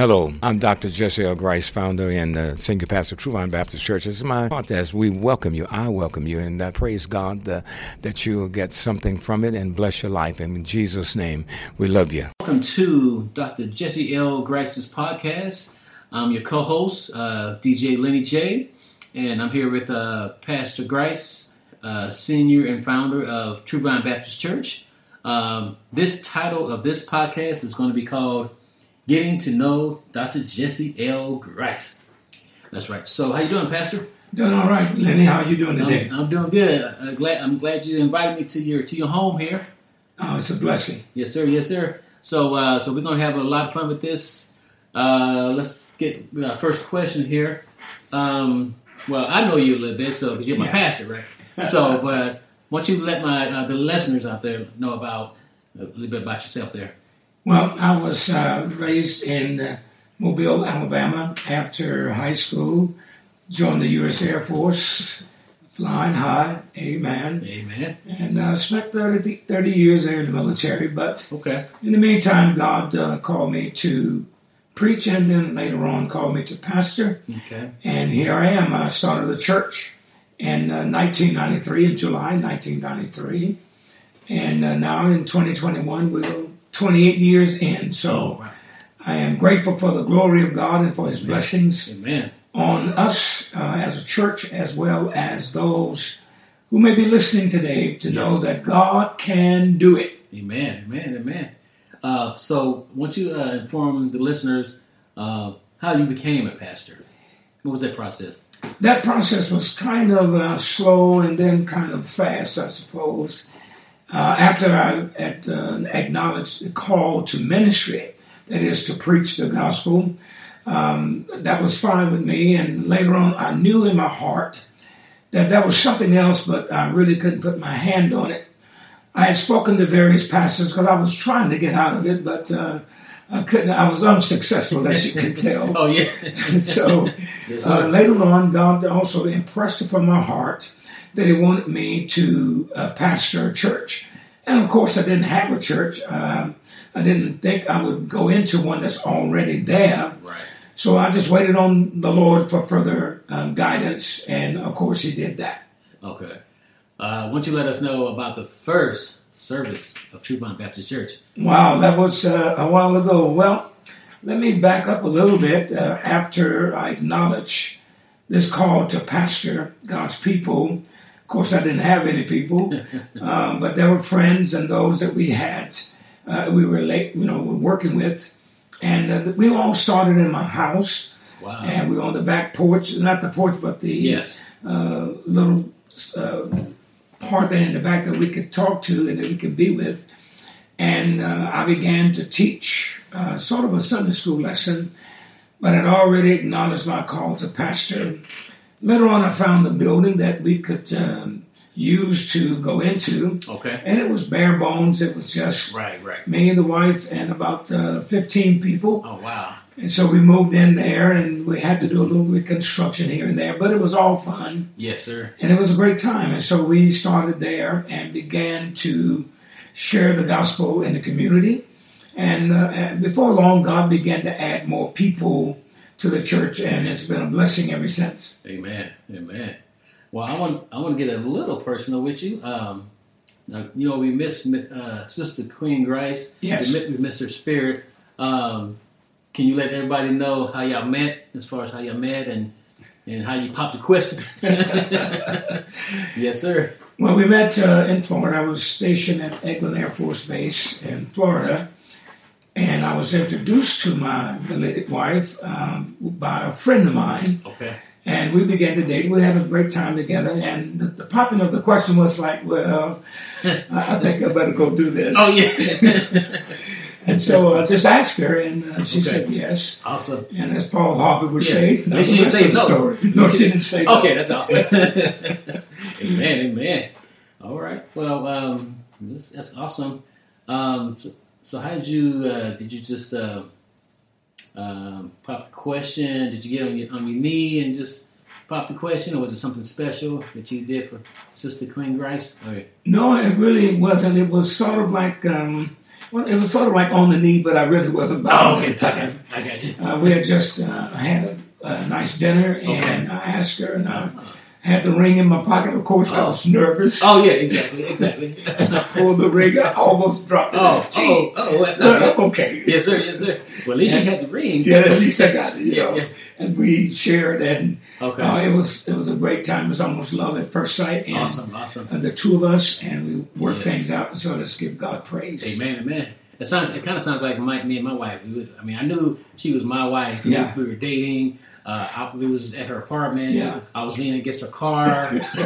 Hello, I'm Dr. Jesse L. Grice, founder and uh, senior pastor of True Vine Baptist Church. This is my podcast. We welcome you. I welcome you, and I praise God uh, that you will get something from it and bless your life. In Jesus' name, we love you. Welcome to Dr. Jesse L. Grice's podcast. I'm your co-host, uh, DJ Lenny J, and I'm here with uh, Pastor Grice, uh, senior and founder of True Vine Baptist Church. Um, this title of this podcast is going to be called getting to know Dr. Jesse L. Grice. That's right. So, how you doing, Pastor? Doing all right, Lenny. How you doing today? I'm, I'm doing good. I'm glad. I'm glad you invited me to your to your home here. Oh, it's a blessing. Yes, sir. Yes, sir. So, uh, so we're gonna have a lot of fun with this. Uh, let's get our first question here. Um, well, I know you a little bit, so you're my Yeah. pastor, right? So, but why don't you let my uh, the listeners out there know about a little bit about yourself there? Well, I was uh, raised in uh, Mobile, Alabama. After high school, joined the U.S. Air Force, flying high. Amen. Amen. And uh, spent 30, 30 years there in the military. But Okay. in the meantime, God uh, called me to preach, and then later on called me to pastor. Okay. And here I am. I started the church in uh, 1993, in July 1993. And uh, now in 2021, we're 28 years in. So wow. I am grateful for the glory of God and for his blessings Amen. on us uh, as a church, as well as those who may be listening today to know that God can do it. Amen. Amen. Amen. Uh, so, won't you uh, inform the listeners uh, how you became a pastor? What was that process? that process was kind of uh, slow and then kind of fast, I suppose. Uh, after I had uh, acknowledged the call to ministry, that is to preach the gospel, um, that was fine with me. And later on, I knew in my heart that that was something else, but I really couldn't put my hand on it. I had spoken to various pastors because I was trying to get out of it, but uh, I couldn't. I was unsuccessful, as you can tell. Oh yeah. so Yes, uh, later on, God also impressed upon my heart that He wanted me to uh, pastor a church. And of course, I didn't have a church. Um, I didn't think I would go into one that's already there. right. So I just waited on the Lord for further uh, guidance. And of course, He did that. Okay. Uh, won't you let us know about the first service of True Vine Baptist Church? Wow, that was uh, a while ago. Well, let me back up a little bit. Uh, after I acknowledged this call to pastor God's people, course, I didn't have any people, um, but there were friends and those that we had, uh, we were late, you know, were working with, and uh, we all started in my house, Wow. and we were on the back porch, not the porch, but the yes. uh, little uh, part there in the back that we could talk to and that we could be with. And uh, I began to teach uh, sort of a Sunday school lesson, but I'd already acknowledged my call to pastor. Later on, I found a building that we could um, use to go into, Okay. and it was bare bones. It was just Right. Right. me and the wife and about uh, 15 people. Oh wow. And so we moved in there and we had to do a little reconstruction here and there, but it was all fun Yes, sir. and it was a great time. And so we started there and began to share the gospel in the community. And, uh, and before long, God began to add more people to the church, and it's been a blessing ever since. Amen. Amen. Well, I want I want to get a little personal with you. Um, now, you know, we miss uh, Sister Queen Grice. Yes. We miss, we miss her spirit. Um, can you let everybody know how y'all met, as far as how y'all met, and and how you popped the question? yes, sir. Well, we met uh, in Florida. I was stationed at Eglin Air Force Base in Florida, and I was introduced to my belated wife um, by a friend of mine. Okay. And we began to date. We had a great time together. And the, the popping of the question was like, well, I, think I better go do this. Oh yeah. And so I just asked her, and uh, she Okay. said yes. awesome. And as Paul Harvey would Yeah. say, But she didn't say no. story. No, she didn't say no. Okay, that's awesome. amen, amen. All right. Well, um, that's, that's awesome. Um, so, so how did you uh, did you just uh, um, pop the question? Did you get on your on your knee and just pop the question, or was it something special that you did for Sister Queen Grice? Okay. No, it really wasn't. It was sort of like um, Well, it was sort of like on the knee, but I really wasn't Oh, bowing okay. at the I time. got you. I got you. Uh, we had just uh, had a, a nice dinner, and Okay. I asked her, and I had the ring in my pocket. Of course, I was nervous. Oh yeah, exactly, exactly. I pulled the ring, I almost dropped it. oh, oh, oh, that's not good. okay. Yes, sir. Yes, sir. Well, at least you had the ring. Yeah, at least I got it. You Yeah, know, yeah. and we shared, and Okay. uh, it was it was a great time. It was almost love at first sight, and awesome. Awesome. uh, the two of us, and we worked Yes. things out. And so let's give God praise. Amen, amen. It sounds. It kind of sounds like my, me and my wife. We I mean, I knew she was my wife. We- Yeah. We, were dating. Uh, I, we was at her apartment. Yeah. I was leaning against her car,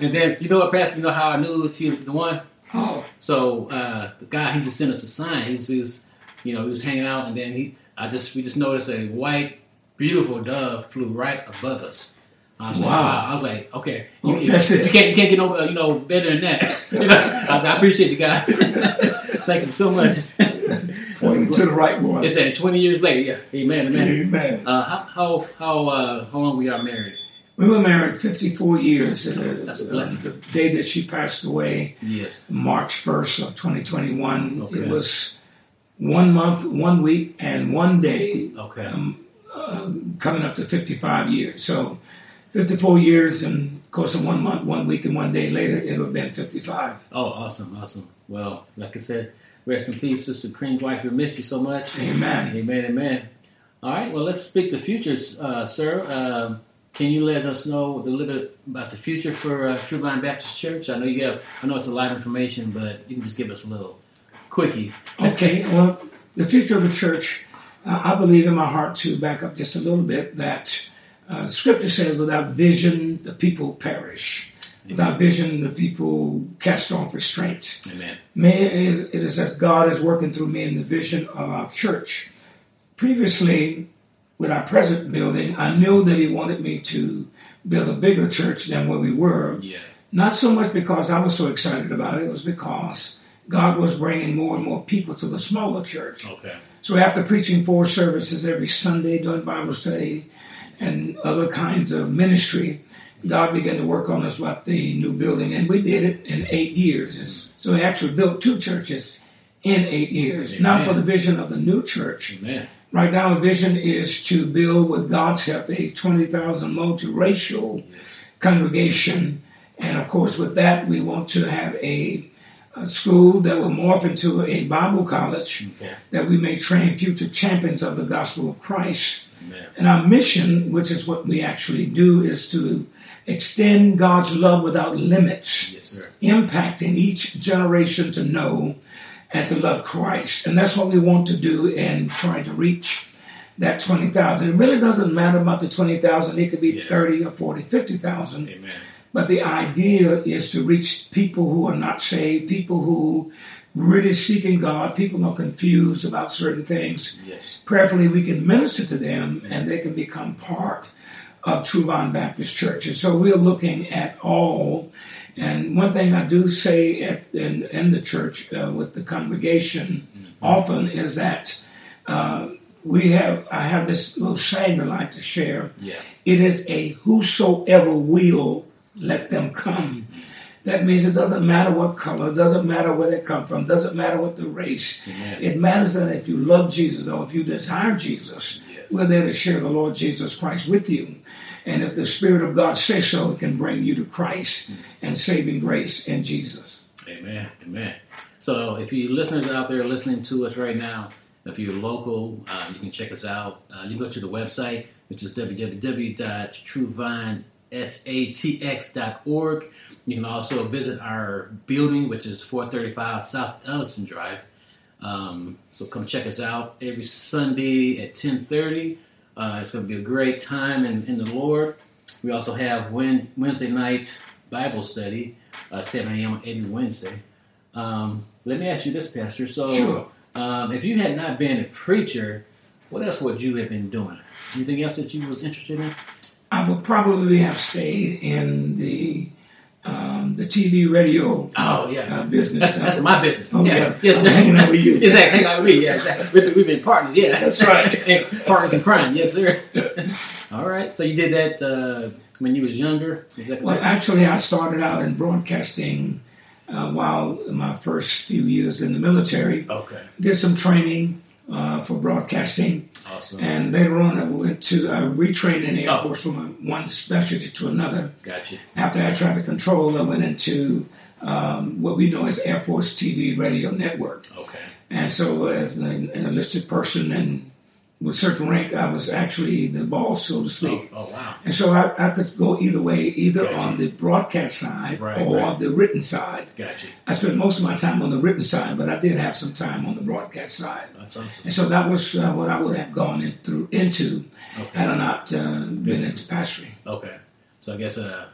and then you know what, Pastor? You know how I knew she was the one? Oh, So uh, the guy he just sent us a sign. He's, he was, you know, he was hanging out, and then he, I just we just noticed a white, beautiful dove flew right above us. I was like, Wow. wow. I was like, okay, you, Oh, you- you can't you can't get no uh, you know better than that. I was like, I appreciate you guys. Thank you so much. Pointing to the right one. It said 20 years later. Yeah, amen, amen. Amen. Uh, how how how uh, how long we are married? We were married 54 years. Uh, That's a blessing. The day that she passed away, Yes. March 1st of 2021, Okay. it was one month, one week, and one day Okay. um, uh, coming up to 55 years. So 54 years, and of course, in one month, one week, and one day later, it would have been 55. oh, awesome, awesome. Well, like I said, rest in peace, Sister Queen Grice. We missed you so much. Amen. Amen, amen. All right, well, let's speak the future, uh, sir. Um can you let us know a little bit about the future for uh, True Vine Baptist Church? I know you have, I know it's a lot of information, but you can just give us a little quickie. Okay, well, the future of the church, uh, I believe in my heart to back up just a little bit that uh, Scripture says, without vision, the people perish. Without vision, the people cast off restraint. Amen. May it is, it is as God is working through me in the vision of our church. Previously, with our present building, I knew that He wanted me to build a bigger church than where we were. Yeah. Not so much because I was so excited about it, it was because God was bringing more and more people to the smaller church. Okay. So after preaching four services every Sunday doing Bible study and other kinds of ministry, God began to work on us about the new building, and we did it in eight years. So we actually built two churches in eight years. Now Amen. for the vision of the new church. Amen. Right now, a vision is to build, with God's help, a 20,000 multiracial congregation. And of course, with that, we want to have a, a school that will morph into a Bible college Okay. that we may train future champions of the gospel of Christ. Amen. And our mission, which is what we actually do, is to extend God's love without limits Yes, sir. impacting each generation to know and to love Christ. And that's what we want to do in trying to reach that 20,000. It really doesn't matter about the 20,000. It could be Yes. 30 or 40, 50,000. But the idea is to reach people who are not saved, people who really seeking God, people are confused about certain things. Yes. Prayerfully, we can minister to them and they can become part of True Vine Baptist Church. And so we're looking at all. And one thing I do say at, in, in the church uh, with the congregation often is that uh, we have, I have this little saying I like to share. Yeah. It is a whosoever will let them come. That means it doesn't matter what color, doesn't matter where they come from, doesn't matter what the race. Amen. It matters that if you love Jesus or if you desire Jesus, Yes. we're there to share the Lord Jesus Christ with you. And if the Spirit of God says so, it can bring you to Christ and saving grace in Jesus. Amen. Amen. So, if you listeners out there listening to us right now, if you're local, uh, you can check us out. Uh, you can go to the website, which is www.truevinesatx.org. You can also visit our building, which is 435 South Ellison Drive. Um, so come check us out every Sunday at 10:30. Uh, it's going to be a great time in, in the Lord. We also have Wednesday night Bible study, uh, 7 a.m. every Wednesday. Um, let me ask you this, Pastor. So, Sure. um, if you had not been a preacher, what else would you have been doing? Anything else that you was interested in? I would probably have stayed in the um, the TV radio Oh yeah, uh, business. that's that's my business. Oh, yeah, yeah. yes, I'm hanging out with you. exactly, hanging out with me. Yeah, exactly. We've, we've been partners. Yeah, That's right. Partners in crime. Yes, sir. All right. So you did that uh, when you was younger. Well, actually, I started out in broadcasting uh, while my first few years in the military. Okay. Did some training uh, for broadcasting, Awesome. and later on I went to I retrained in the Air Oh. Force from one specialty to another. Gotcha. After air traffic control, I went into um, what we know as Air Force TV Radio Network. Okay. And so, as an, an enlisted person and with certain rank, I was actually the boss, so to Oh, speak. oh wow. And so I, I could go either way, either Gotcha. on the broadcast side Right, or right. the written side. Gotcha. I spent most of my time on the written side, but I did have some time on the broadcast side. That's awesome. And so that was uh, what I would have gone in through, into Okay. had I not uh, been into pastoring. Okay. So I guess uh,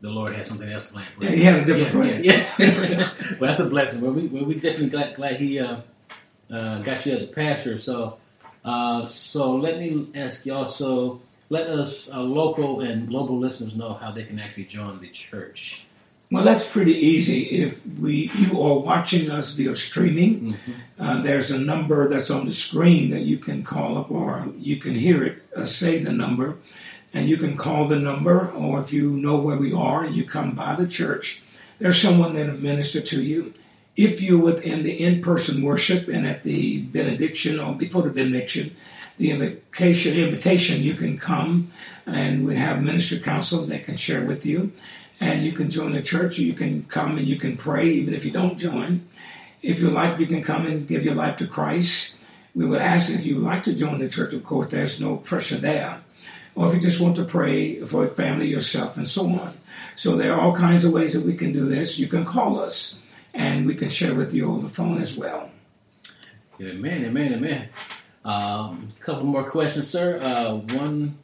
the Lord had something else planned. for Yeah, he had a different yeah, plan. Yeah. well, that's a blessing. Well, we, well, we definitely glad, glad he uh, uh, got you as a pastor. So, uh, so let me ask y'all. So Let us, uh, local and global listeners, know how they can actually join the church. Well, that's pretty easy. If we you are watching us via streaming, uh, there's a number that's on the screen that you can call up, or you can hear it uh, say the number, and you can call the number. Or if you know where we are and you come by the church, there's someone that'll minister to you. If you're within the in-person worship and at the benediction or before the benediction, the invitation, invitation, you can come and we have minister counsel that can share with you. And you can join the church, you can come and you can pray even if you don't join. If you like, you can come and give your life to Christ. We would ask if you would like to join the church, of course, there's no pressure there. Or if you just want to pray for your family, yourself, and so on. So there are all kinds of ways that we can do this. You can call us and we can share with you over the phone as well. Amen, amen, amen. Um, a couple more questions, sir. Uh, one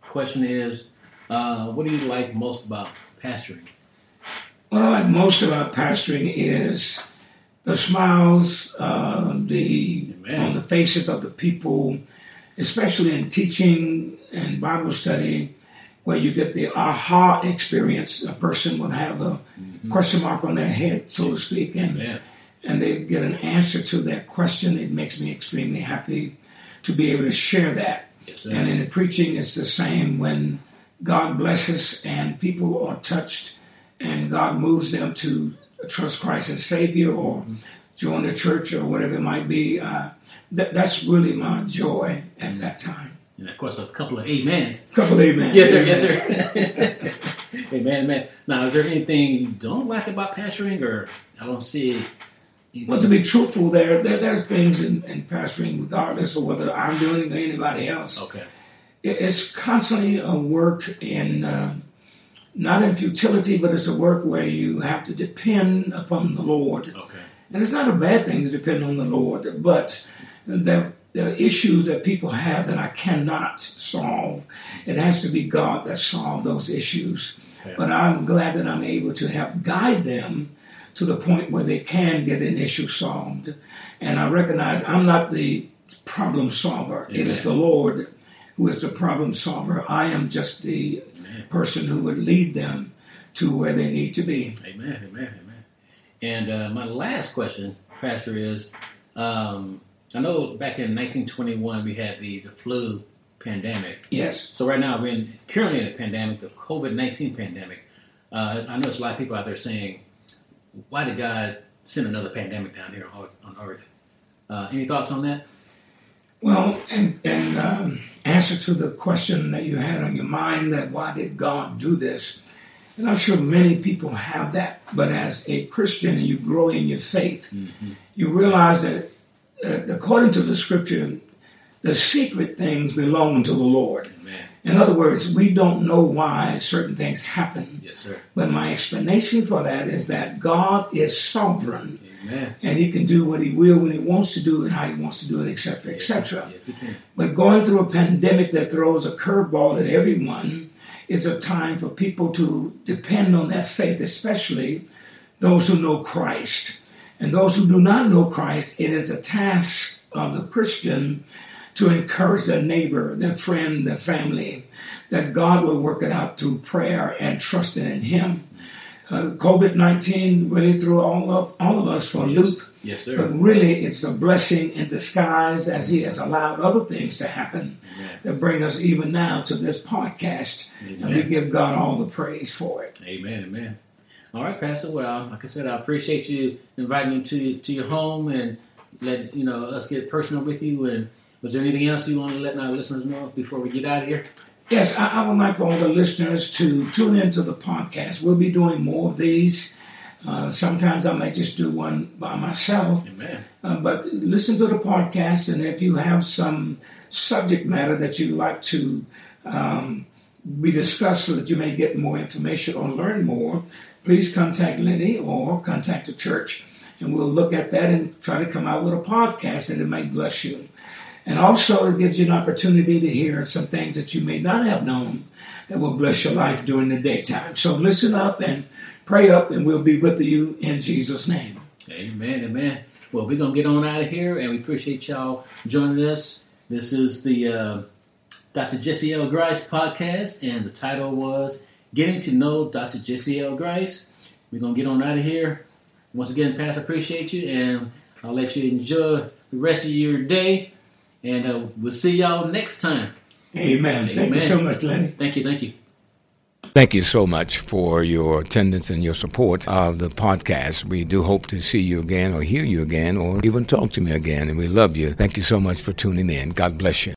question is, uh, what do you like most about pastoring? What I like most about pastoring is the smiles, uh, the Amen. on the faces of the people, especially in teaching and Bible study, where you get the aha experience. A person would have a mm-hmm. question mark on their head, so to speak, and Yeah, and they get an answer to that question. It makes me extremely happy to be able to share that. yes. And in the preaching, it's the same when God blesses and people are touched and God moves them to trust Christ as Savior or mm-hmm. join the church or whatever it might be. Uh, that, that's really my joy at mm-hmm. that time. And of course, a couple of amens. Couple of amen. Yes, sir. Yes, sir. amen, amen. Now, is there anything you don't like about pastoring, or I don't see? Well, to be truthful, there, there there's things in, in pastoring, regardless of whether I'm doing it or anybody else. Okay. it- it's constantly a work in uh, not in futility, but it's a work where you have to depend upon the Lord. Okay. And it's not a bad thing to depend on the Lord, but the, the issues that people have that I cannot solve, it has to be God that solved those issues. Okay. But I'm glad that I'm able to help guide them to the point where they can get an issue solved. And I recognize I'm not the problem solver. It is the Lord who is the problem solver. I am just the Amen. person who would lead them to where they need to be. Amen. Amen. Amen. And uh, my last question, Pastor, is um, I know back in 1921 we had the, the flu pandemic. Yes. So right now we're in, currently in a pandemic, the COVID 19 pandemic. Uh, I know there's a lot of people out there saying, why did God send another pandemic down here on, on Earth? Uh, any thoughts on that? Well, and, and um, answer to the question that you had on your mind that why did God do this? And I'm sure many people have that, but as a Christian and you grow in your faith, you realize that Uh, according to the scripture, the secret things belong to the Lord. Amen. In other words, we don't know why certain things happen, Yes, sir. but my explanation for that is that God is sovereign Amen. and he can do what he will when he wants to do it, how he wants to do it, etc., etc. Yes, he. But going through a pandemic that throws a curveball at everyone is a time for people to depend on their faith, especially those who know Christ. And those who do not know Christ, it is a task of the Christian to encourage their neighbor, their friend, their family, that God will work it out through prayer and trusting in Him. Uh, COVID 19 really threw all of, all of us for a loop. Yes, sir. But really, it's a blessing in disguise as He has allowed other things to happen Amen. that bring us even now to this podcast. And we give God all the praise for it. Amen. Amen. All right, Pastor. Well, like I said, I appreciate you inviting me to to your home and let you know us get personal with you. And was there anything else you want to let our listeners know before we get out of here? Yes, I, I would like for all the listeners to tune into the podcast. We'll be doing more of these. Uh, sometimes I might just do one by myself. Amen. Uh, but listen to the podcast, and if you have some subject matter that you'd like to um, be discussed so that you may get more information or learn more, please contact Lenny or contact the church, and we'll look at that and try to come out with a podcast that it might bless you. And also, it gives you an opportunity to hear some things that you may not have known that will bless your life during the daytime. So listen up and pray up, and we'll be with you in Jesus' name. Amen, amen. Well, we're going to get on out of here, and we appreciate y'all joining us. This is the uh, Dr. Jesse L. Grice podcast, and the title was Getting to Know Dr. Jesse L. Grice. We're going to get on out of here. Once again, Pastor, appreciate you, and I'll let you enjoy the rest of your day. And uh, we'll see y'all next time. Amen. Thank you so much, Lenny. Thank you, thank you. Thank you so much for your attendance and your support of the podcast. We do hope to see you again or hear you again or even talk to me again. And we love you. Thank you so much for tuning in. God bless you.